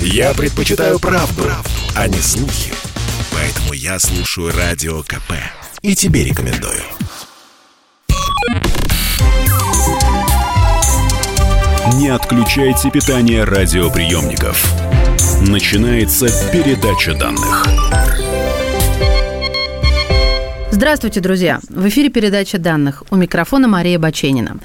Я предпочитаю правду, правду, а не слухи. Поэтому я слушаю Радио КП. И тебе рекомендую. Не отключайте питание радиоприемников. Начинается передача данных. Здравствуйте, друзья! В эфире передача данных. У микрофона Мария Баченина.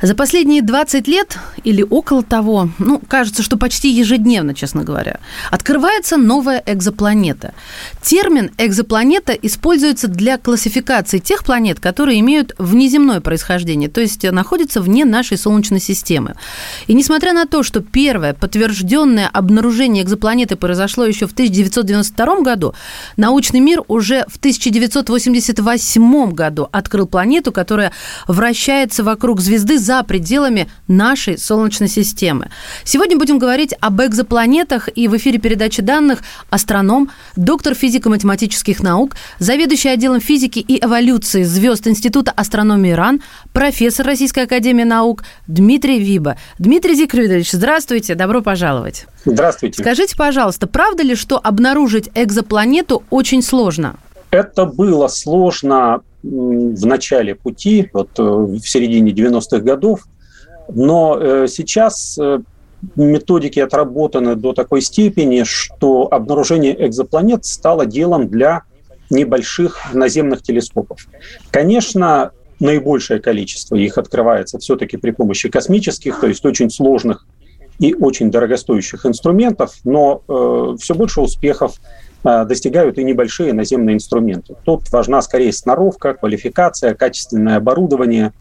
За последние 20 лет или около того, ну, кажется, что почти ежедневно, честно говоря, открывается новая экзопланета. Термин «экзопланета» используется для классификации тех планет, которые имеют внеземное происхождение, то есть находятся вне нашей Солнечной системы. И несмотря на то, что первое подтвержденное обнаружение экзопланеты произошло еще в 1992 году, научный мир уже в 1980 1978 году открыл планету, которая вращается вокруг звезды за пределами нашей Солнечной системы. Сегодня будем говорить об экзопланетах, и в эфире передачи данных астроном, доктор физико-математических наук, заведующий отделом физики и эволюции звезд Института астрономии РАН, профессор Российской академии наук Дмитрий Виба. Дмитрий Зикрович, здравствуйте, добро пожаловать. Здравствуйте. Скажите, пожалуйста, правда ли, что обнаружить экзопланету очень сложно? Это было сложно в начале пути, вот э, в середине 90-х годов, но э, сейчас э, методики отработаны до такой степени, что обнаружение экзопланет стало делом для небольших наземных телескопов. Конечно, наибольшее количество их открывается все-таки при помощи космических, то есть очень сложных и очень дорогостоящих инструментов, но э, все больше успехов достигают и небольшие наземные инструменты. Тут важна скорее сноровка, квалификация, качественное оборудование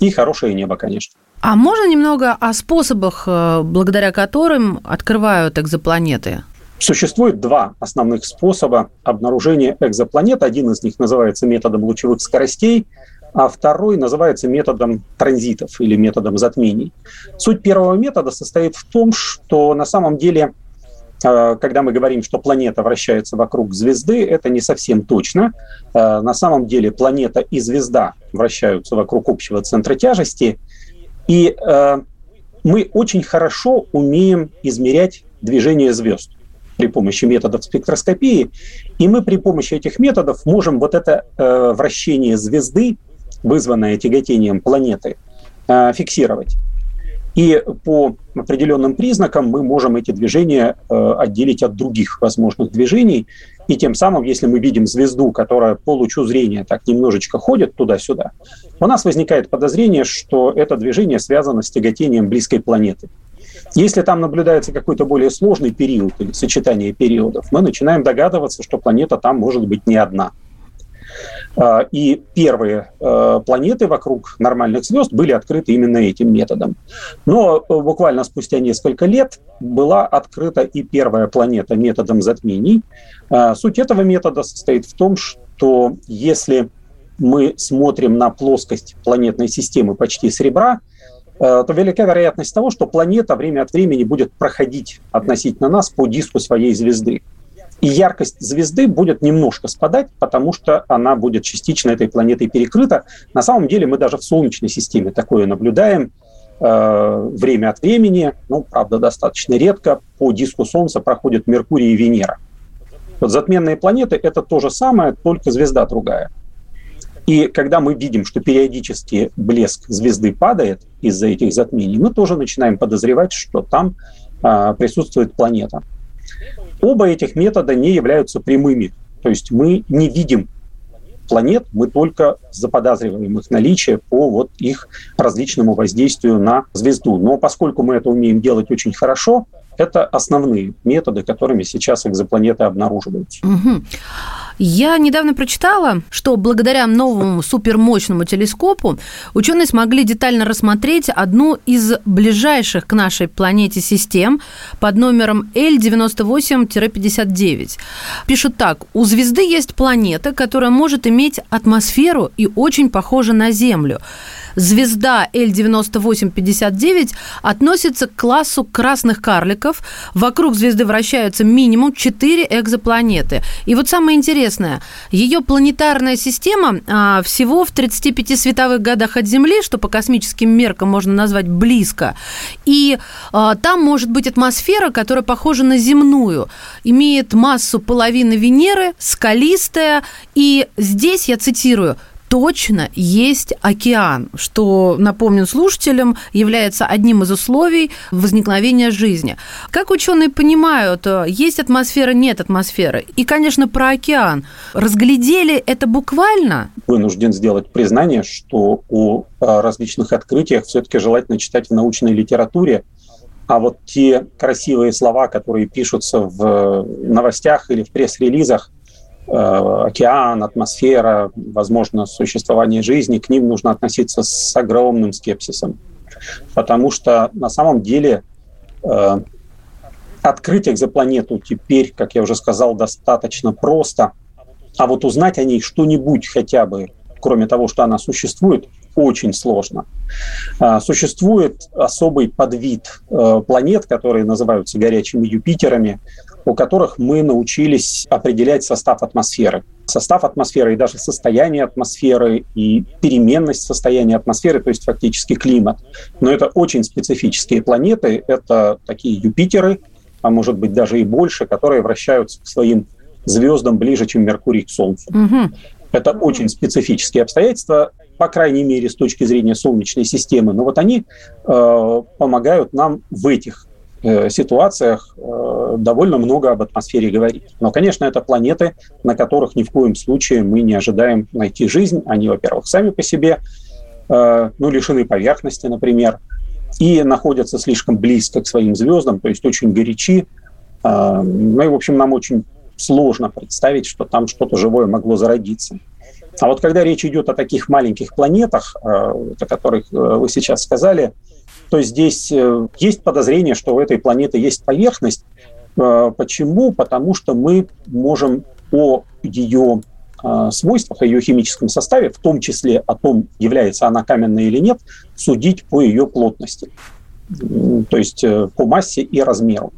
и хорошее небо, конечно. А можно немного о способах, э, благодаря которым открывают экзопланеты? Существует два основных способа обнаружения экзопланет. Один из них называется методом лучевых скоростей, а второй называется методом транзитов или методом затмений. Суть первого метода состоит в том, что на самом деле когда мы говорим, что планета вращается вокруг звезды, это не совсем точно. Э, на самом деле планета и звезда вращаются вокруг общего центра тяжести. И э, мы очень хорошо умеем измерять движение звезд при помощи методов спектроскопии. И мы при помощи этих методов можем вот это вращение звезды, вызванное тяготением планеты, фиксировать. И по определенным признакам мы можем эти движения э, отделить от других возможных движений. И тем самым, если мы видим звезду, которая по лучу зрения так немножечко ходит туда-сюда, у нас возникает подозрение, что это движение связано с тяготением близкой планеты. Если там наблюдается какой-то более сложный период или сочетание периодов, мы начинаем догадываться, что планета там может быть не одна – и первые а, планеты вокруг нормальных звезд были открыты именно этим методом. Но э, буквально спустя несколько лет была открыта и первая планета методом затмений. А, суть этого метода состоит в том, что если мы смотрим на плоскость планетной системы почти с ребра, э, то велика вероятность того, что планета время от времени будет проходить относительно нас по диску своей звезды и яркость звезды будет немножко спадать, потому что она будет частично этой планетой перекрыта. На самом деле мы даже в Солнечной системе такое наблюдаем э, время от времени, ну, правда, достаточно редко, по диску Солнца проходят Меркурий и Венера. Вот затменные планеты – это то же самое, только звезда другая. И когда мы видим, что периодически блеск звезды падает из-за этих затмений, мы тоже начинаем подозревать, что там э, присутствует планета. Оба этих метода не являются прямыми. То есть мы не видим планет, мы только заподозриваем их наличие по вот их различному воздействию на звезду. Но поскольку мы это умеем делать очень хорошо, это основные методы, которыми сейчас экзопланеты обнаруживаются. Угу. Я недавно прочитала, что благодаря новому супермощному телескопу ученые смогли детально рассмотреть одну из ближайших к нашей планете систем под номером L98-59. Пишут так. У звезды есть планета, которая может иметь атмосферу и очень похожа на Землю звезда L9859 относится к классу красных карликов. Вокруг звезды вращаются минимум 4 экзопланеты. И вот самое интересное. Ее планетарная система а, всего в 35 световых годах от Земли, что по космическим меркам можно назвать близко. И а, там может быть атмосфера, которая похожа на земную, имеет массу половины Венеры, скалистая. И здесь, я цитирую, точно есть океан, что, напомню слушателям, является одним из условий возникновения жизни. Как ученые понимают, э, есть атмосфера, нет атмосферы? И, конечно, про океан. Разглядели это буквально? Вынужден сделать признание, что о различных открытиях все-таки желательно читать в научной литературе, а вот те красивые слова, которые пишутся в новостях или в пресс-релизах, Э, океан, атмосфера, возможно, существование жизни, к ним нужно относиться с огромным скепсисом. Потому что на самом деле э, открыть экзопланету теперь, как я уже сказал, достаточно просто. А вот узнать о ней что-нибудь хотя бы, кроме того, что она существует, очень сложно. Э, существует особый подвид э, планет, которые называются горячими Юпитерами, у которых мы научились определять состав атмосферы. Состав атмосферы и даже состояние атмосферы и переменность состояния атмосферы, то есть фактически климат. Но это очень специфические планеты, это такие Юпитеры, а может быть даже и больше, которые вращаются к своим звездам ближе, чем Меркурий к Солнцу. Угу. Это очень специфические обстоятельства, по крайней мере, с точки зрения Солнечной системы. Но вот они э, помогают нам в этих Э, ситуациях э, довольно много об атмосфере говорить. Но, конечно, это планеты, на которых ни в коем случае мы не ожидаем найти жизнь. Они, во-первых, сами по себе э, ну, лишены поверхности, например, и находятся слишком близко к своим звездам, то есть очень горячи. Ну и, в общем, нам очень сложно представить, что там что-то живое могло зародиться. А вот когда речь идет о таких маленьких планетах, о которых вы сейчас сказали, то здесь э, есть подозрение, что у этой планеты есть поверхность. Э, почему? Потому что мы можем о ее э, свойствах, о ее химическом составе, в том числе о том, является она каменной или нет, судить по ее плотности, то есть по массе и размеру.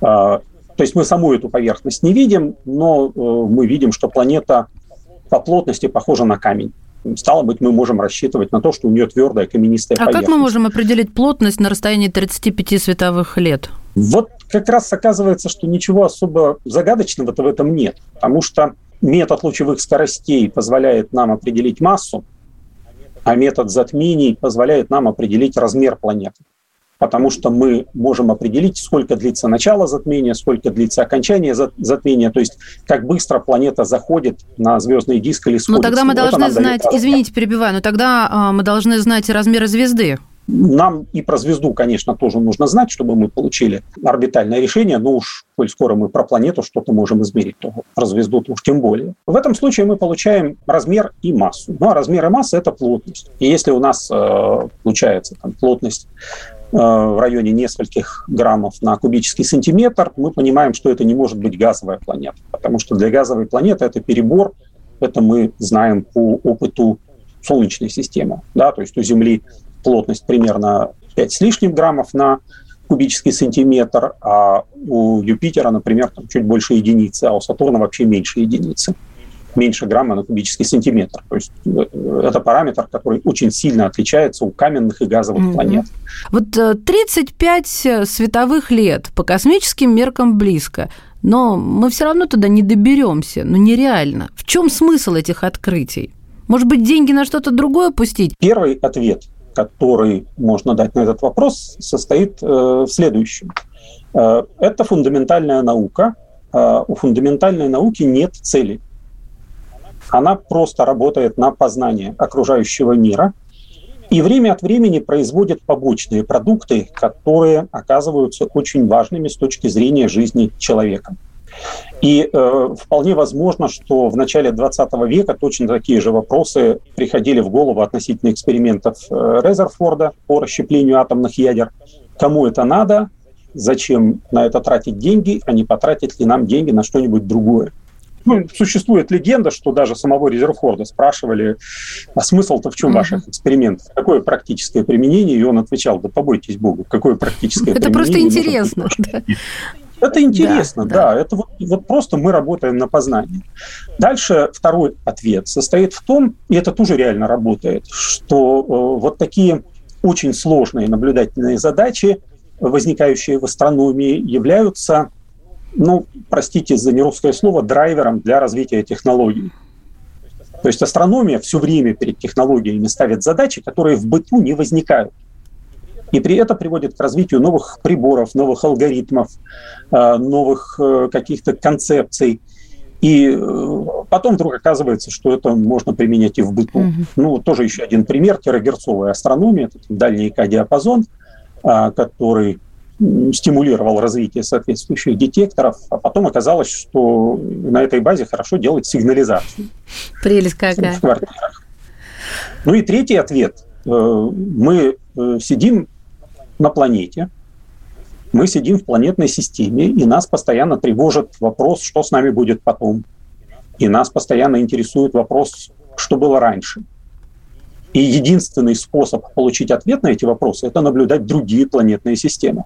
То есть мы саму эту поверхность не видим, но мы видим, что планета по плотности похожа на камень стало быть, мы можем рассчитывать на то, что у нее твердая каменистая а поверхность. А как мы можем определить плотность на расстоянии 35 световых лет? Вот как раз оказывается, что ничего особо загадочного-то в этом нет, потому что метод лучевых скоростей позволяет нам определить массу, а метод затмений позволяет нам определить размер планеты потому что мы можем определить, сколько длится начало затмения, сколько длится окончание затмения, то есть как быстро планета заходит на звездный диск или сходит. Но тогда мы должны знать, извините, перебиваю, но тогда а, мы должны знать размеры звезды. Нам и про звезду, конечно, тоже нужно знать, чтобы мы получили орбитальное решение, но уж, коль скоро мы про планету что-то можем измерить, то про звезду -то уж тем более. В этом случае мы получаем размер и массу. Ну, а размер и масса – это плотность. И если у нас э, получается там, плотность в районе нескольких граммов на кубический сантиметр, мы понимаем, что это не может быть газовая планета, потому что для газовой планеты это перебор, это мы знаем по опыту Солнечной системы. Да, то есть у Земли плотность примерно 5 с лишним граммов на кубический сантиметр, а у Юпитера, например, там чуть больше единицы, а у Сатурна вообще меньше единицы меньше грамма на кубический сантиметр. То есть э, это параметр, который очень сильно отличается у каменных и газовых mm-hmm. планет. Вот 35 э, световых лет по космическим меркам близко, но мы все равно туда не доберемся, ну нереально. В чем смысл этих открытий? Может быть, деньги на что-то другое пустить? Первый ответ, который можно дать на этот вопрос, состоит э, в следующем. Это фундаментальная наука. У фундаментальной науки нет цели она просто работает на познание окружающего мира и время от времени производит побочные продукты, которые оказываются очень важными с точки зрения жизни человека. И э, вполне возможно, что в начале 20 века точно такие же вопросы приходили в голову относительно экспериментов э, Резерфорда по расщеплению атомных ядер. Кому это надо? Зачем на это тратить деньги, а не потратить ли нам деньги на что-нибудь другое? Ну, существует легенда, что даже самого Резерфорда спрашивали, а смысл-то в чем mm-hmm. ваших экспериментов? Какое практическое применение? И он отвечал, да побойтесь Богу, какое практическое Это применение? Это просто интересно. Это интересно, да. да. Это вот, вот просто мы работаем на познание. Дальше второй ответ состоит в том, и это тоже реально работает, что э, вот такие очень сложные наблюдательные задачи, возникающие в астрономии, являются, ну, простите за нерусское слово, драйвером для развития технологий. То есть астрономия все время перед технологиями ставит задачи, которые в быту не возникают. И при этом приводит к развитию новых приборов, новых алгоритмов, э, новых э, каких-то концепций. И э, потом вдруг оказывается, что это можно применять и в быту. Mm-hmm. Ну, тоже еще один пример терагерцовая астрономия, это дальний К-диапазон, который стимулировал развитие соответствующих детекторов, а потом оказалось, что на этой базе хорошо делать сигнализацию. Прелесть какая. В квартирах. Ну и третий ответ. Мы сидим на планете, мы сидим в планетной системе, и нас постоянно тревожит вопрос, что с нами будет потом. И нас постоянно интересует вопрос, что было раньше. И единственный способ получить ответ на эти вопросы – это наблюдать другие планетные системы.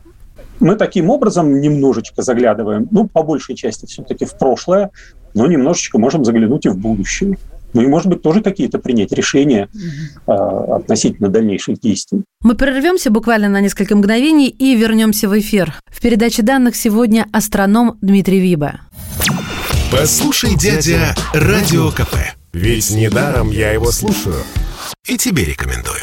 Мы таким образом немножечко заглядываем, ну, по большей части все-таки в прошлое, но немножечко можем заглянуть и в будущее. Ну и, может быть, тоже какие-то принять решения э, относительно дальнейших действий. Мы прервемся буквально на несколько мгновений и вернемся в эфир. В передаче данных сегодня астроном Дмитрий Виба. Послушай, дядя, Радио КП. Ведь недаром я его слушаю. И тебе рекомендую.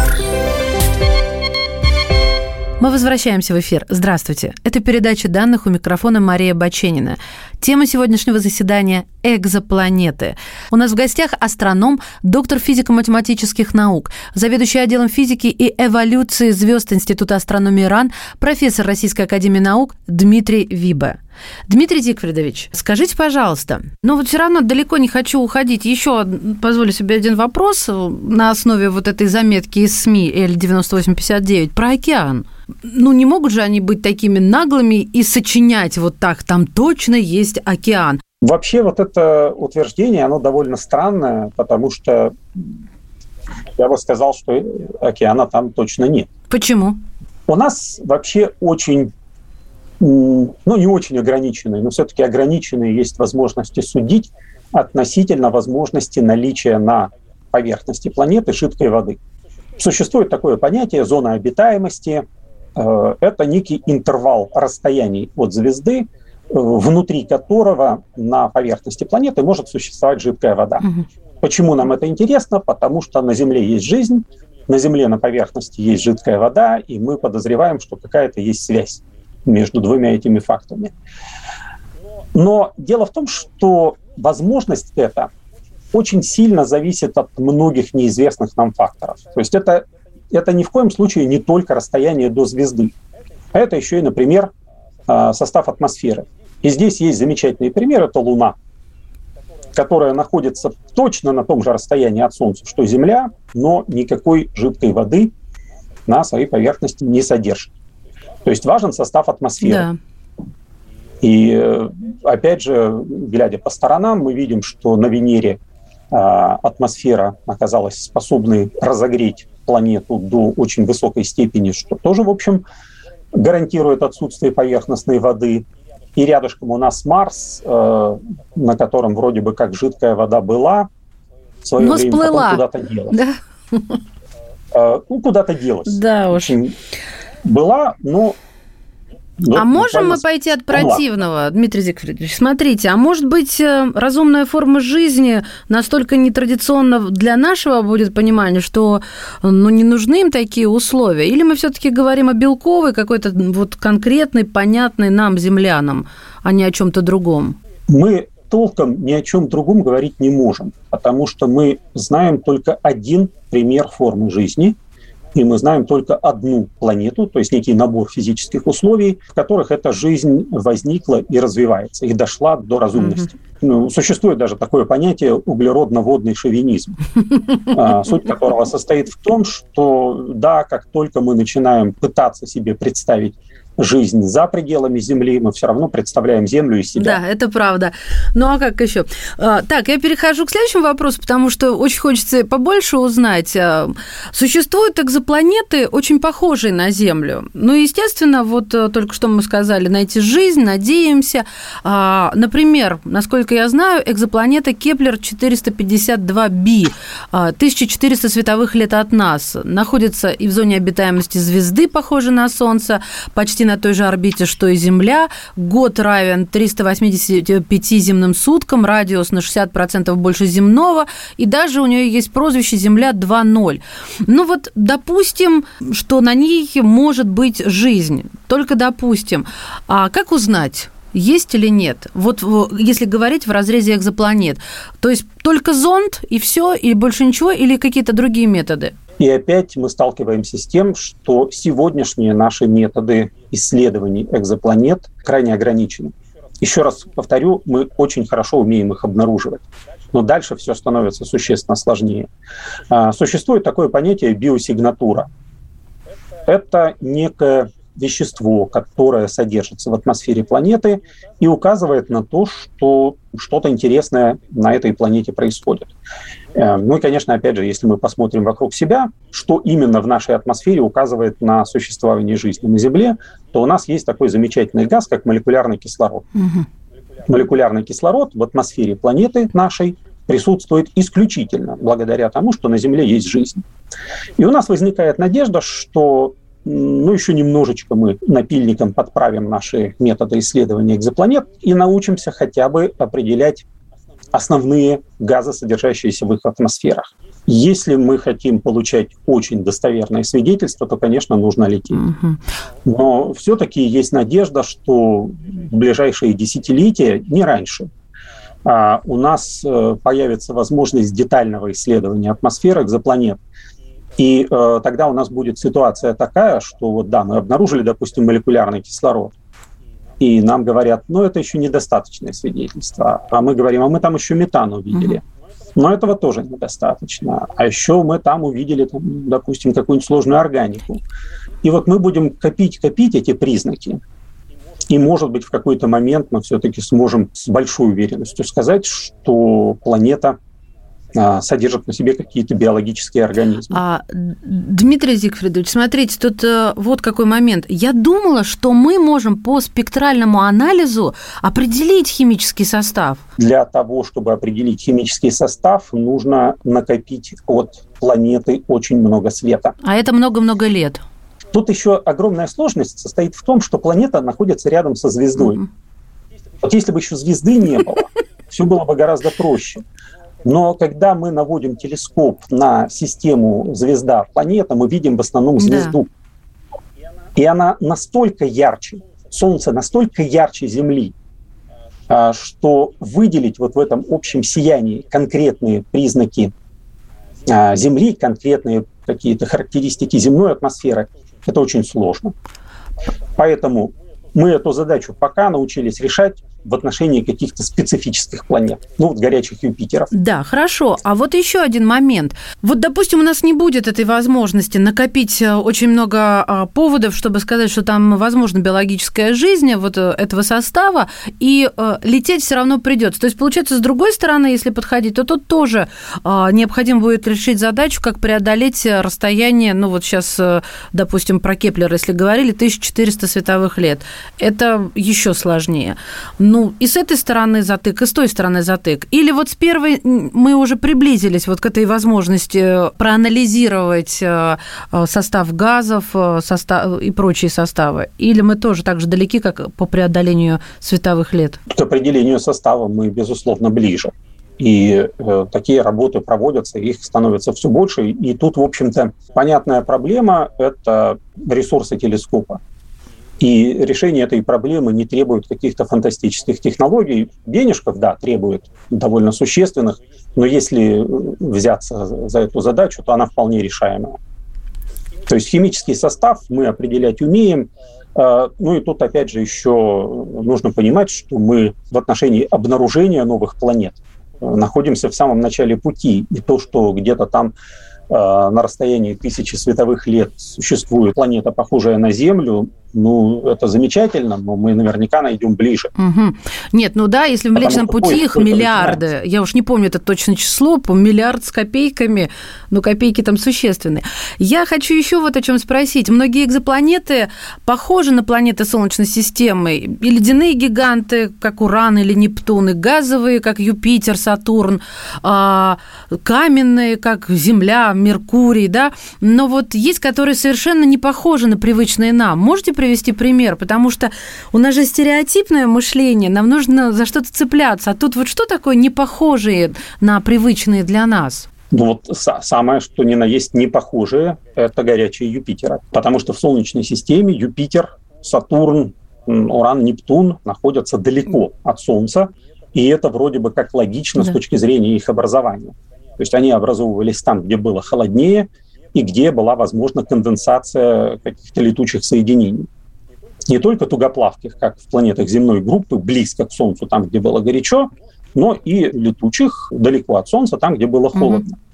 Мы возвращаемся в эфир. Здравствуйте. Это передача данных у микрофона Мария Баченина. Тема сегодняшнего заседания – экзопланеты. У нас в гостях астроном, доктор физико-математических наук, заведующий отделом физики и эволюции звезд Института астрономии РАН, профессор Российской академии наук Дмитрий Виба. Дмитрий Зигфридович, скажите, пожалуйста, ну вот все равно далеко не хочу уходить. Еще позволю себе один вопрос на основе вот этой заметки из СМИ L9859 про океан ну, не могут же они быть такими наглыми и сочинять вот так, там точно есть океан. Вообще вот это утверждение, оно довольно странное, потому что я бы сказал, что океана там точно нет. Почему? У нас вообще очень, ну, не очень ограниченные, но все-таки ограниченные есть возможности судить относительно возможности наличия на поверхности планеты жидкой воды. Существует такое понятие зона обитаемости – это некий интервал расстояний от звезды, э, внутри которого на поверхности планеты может существовать жидкая вода. Угу. Почему нам это интересно? Потому что на Земле есть жизнь, на Земле на поверхности есть жидкая вода, и мы подозреваем, что какая-то есть связь между двумя этими фактами. Но дело в том, что возможность эта очень сильно зависит от многих неизвестных нам факторов. То есть это это ни в коем случае не только расстояние до звезды. А это еще и, например, а, состав атмосферы. И здесь есть замечательный пример, это Луна, которая находится точно на том же расстоянии от Солнца, что Земля, но никакой жидкой воды на своей поверхности не содержит. То есть важен состав атмосферы. Да. И э, опять же, глядя по сторонам, мы видим, что на Венере а, атмосфера оказалась способной разогреть планету до очень высокой степени, что тоже, в общем, гарантирует отсутствие поверхностной воды. И рядышком у нас Марс, э, на котором вроде бы как жидкая вода была, в свое Но время сплыла. куда-то делась. Да. Э, ну, куда-то делась. Да уж. Была, но ну, а можем мы пойти от противного, ну, Дмитрий Зигфридович? Смотрите, а может быть э, разумная форма жизни настолько нетрадиционна для нашего будет понимания, что ну, не нужны им такие условия? Или мы все-таки говорим о белковой какой-то вот конкретной, понятной нам, землянам, а не о чем-то другом? Мы толком ни о чем другом говорить не можем, потому что мы знаем только один пример формы жизни – и мы знаем только одну планету, то есть некий набор физических условий, в которых эта жизнь возникла и развивается, и дошла до разумности. Mm-hmm. Ну, существует даже такое понятие углеродно-водный шовинизм, а, суть которого состоит в том, что да, как только мы начинаем пытаться себе представить жизнь за пределами Земли, мы все равно представляем Землю и себя. Да, это правда. Ну а как еще? А, так, я перехожу к следующему вопросу, потому что очень хочется побольше узнать. А, существуют экзопланеты, очень похожие на Землю. Ну, естественно, вот э, только что мы сказали, найти жизнь, надеемся. А, например, насколько я знаю, экзопланета Kepler 452b, 1400 световых лет от нас, находится и в зоне обитаемости звезды, похожей на Солнце, почти на той же орбите, что и Земля. Год равен 385 земным суткам, радиус на 60% больше земного, и даже у нее есть прозвище Земля 2.0. Ну вот, допустим, что на ней может быть жизнь, только допустим. А как узнать? есть или нет? Вот если говорить в разрезе экзопланет, то есть только зонд и все, и больше ничего, или какие-то другие методы? И опять мы сталкиваемся с тем, что сегодняшние наши методы исследований экзопланет крайне ограничены. Еще раз повторю, мы очень хорошо умеем их обнаруживать. Но дальше все становится существенно сложнее. А, существует такое понятие биосигнатура. Это некое вещество, которое содержится в атмосфере планеты и указывает на то, что что-то интересное на этой планете происходит. Э, ну и, конечно, опять же, если мы посмотрим вокруг себя, что именно в нашей атмосфере указывает на существование жизни на Земле, то у нас есть такой замечательный газ, как молекулярный кислород. Угу. Молекулярный кислород в атмосфере планеты нашей присутствует исключительно благодаря тому, что на Земле есть жизнь. И у нас возникает надежда, что ну, еще немножечко мы напильником подправим наши методы исследования экзопланет и научимся хотя бы определять основные газы, содержащиеся в их атмосферах. Если мы хотим получать очень достоверное свидетельство, то, конечно, нужно лететь. Но все-таки есть надежда, что в ближайшие десятилетия, не раньше, а, у нас э, появится возможность детального исследования атмосферы экзопланет. И э, тогда у нас будет ситуация такая, что вот да, мы обнаружили, допустим, молекулярный кислород, и нам говорят, ну, это еще недостаточное свидетельство. А мы говорим, а мы там еще метан увидели. Но этого тоже недостаточно. А еще мы там увидели, там, допустим, какую-нибудь сложную органику. И вот мы будем копить-копить эти признаки. И, может быть, в какой-то момент мы все-таки сможем с большой уверенностью сказать, что планета – содержат на себе какие-то биологические организмы. А, Дмитрий Зигфридович, смотрите, тут э, вот какой момент. Я думала, что мы можем по спектральному анализу определить химический состав. Для того, чтобы определить химический состав, нужно накопить от планеты очень много света. А это много-много лет. Тут еще огромная сложность состоит в том, что планета находится рядом со звездой. Mm-hmm. Вот если бы еще звезды не было, все было бы гораздо проще. Но когда мы наводим телескоп на систему звезда-планета, мы видим в основном звезду. Да. И она настолько ярче, Солнце настолько ярче Земли, а, что выделить вот в этом общем сиянии конкретные признаки а, Земли, конкретные какие-то характеристики земной атмосферы, это очень сложно. Поэтому мы эту задачу пока научились решать в отношении каких-то специфических планет, ну вот горячих Юпитеров. Да, хорошо. А вот еще один момент. Вот, допустим, у нас не будет этой возможности накопить э, очень много а, поводов, чтобы сказать, что там возможна биологическая жизнь вот э, этого состава, и э, лететь все равно придется. То есть, получается, с другой стороны, если подходить, то тут тоже а, необходимо будет решить задачу, как преодолеть расстояние, ну вот сейчас, допустим, про Кеплера, если говорили, 1400 световых лет. Это еще сложнее ну, и с этой стороны затык, и с той стороны затык. Или вот с первой мы уже приблизились вот к этой возможности проанализировать э, э, состав газов э, состав, и прочие составы? Или мы тоже так же далеки, как по преодолению световых лет? К определению состава мы, безусловно, ближе. И э, такие работы проводятся, их становится все больше. И тут, в общем-то, понятная проблема – это ресурсы телескопа. И решение этой проблемы не требует каких-то фантастических технологий. Денежков, да, требует довольно существенных, но если взяться за эту задачу, то она вполне решаемая. То есть химический состав мы определять умеем. А, ну и тут, опять же, еще нужно понимать, что мы в отношении обнаружения новых планет находимся в самом начале пути. И то, что где-то там а, на расстоянии тысячи световых лет существует планета, похожая на Землю, ну, это замечательно, но мы наверняка найдем ближе. Угу. Нет, ну да, если в Млечном Пути их миллиарды, начинается. я уж не помню это точное число, по миллиард с копейками, но копейки там существенные. Я хочу еще вот о чем спросить. Многие экзопланеты похожи на планеты Солнечной системы, и ледяные гиганты, как Уран или Нептун, и газовые, как Юпитер, Сатурн, а, каменные, как Земля, Меркурий, да, но вот есть, которые совершенно не похожи на привычные нам. Можете привести пример? Потому что у нас же стереотипное мышление, нам нужно за что-то цепляться. А тут вот что такое не похожие на привычные для нас? Ну вот самое, что ни на есть не похожее, это горячие Юпитера. Потому что в Солнечной системе Юпитер, Сатурн, Уран, Нептун находятся далеко от Солнца, и это вроде бы как логично да. с точки зрения их образования. То есть они образовывались там, где было холоднее, и где была возможна конденсация каких-то летучих соединений. Не только тугоплавких, как в планетах земной группы, близко к Солнцу, там, где было горячо, но и летучих далеко от Солнца, там, где было холодно. Mm-hmm.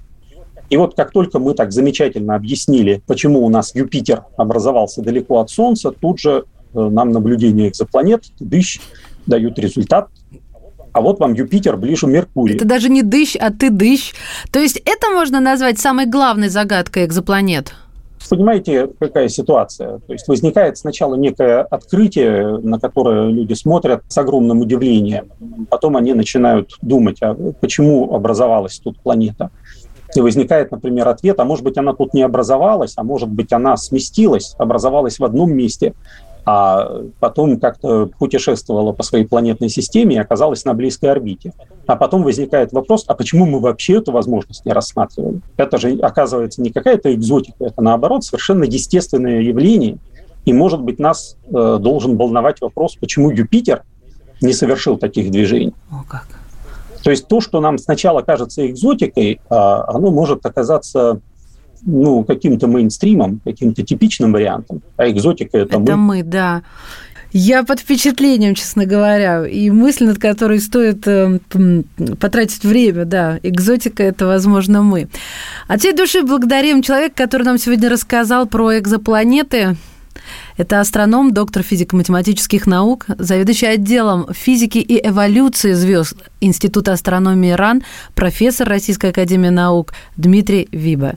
И вот как только мы так замечательно объяснили, почему у нас Юпитер образовался далеко от Солнца, тут же э, нам наблюдения экзопланет, дыщ, дают результат, а вот вам Юпитер ближе Меркурию. Это даже не дыщ, а ты дыщ. То есть это можно назвать самой главной загадкой экзопланет? Понимаете, какая ситуация? То есть возникает сначала некое открытие, на которое люди смотрят с огромным удивлением. Потом они начинают думать, а почему образовалась тут планета. И возникает, например, ответ, а может быть она тут не образовалась, а может быть она сместилась, образовалась в одном месте, а потом как-то путешествовала по своей планетной системе и оказалась на близкой орбите. А потом возникает вопрос, а почему мы вообще эту возможность не рассматривали? Это же, оказывается, не какая-то экзотика, это, наоборот, совершенно естественное явление. И, может быть, нас э, должен волновать вопрос, почему Юпитер не совершил таких движений. О, как. То есть то, что нам сначала кажется экзотикой, э, оно может оказаться ну, каким-то мейнстримом, каким-то типичным вариантом, а экзотика это, это мы. мы, да. Я под впечатлением, честно говоря, и мысль, над которой стоит э, потратить время, да, экзотика – это, возможно, мы. От всей души благодарим человека, который нам сегодня рассказал про экзопланеты. Это астроном, доктор физико-математических наук, заведующий отделом физики и эволюции звезд Института астрономии РАН, профессор Российской академии наук Дмитрий Виба.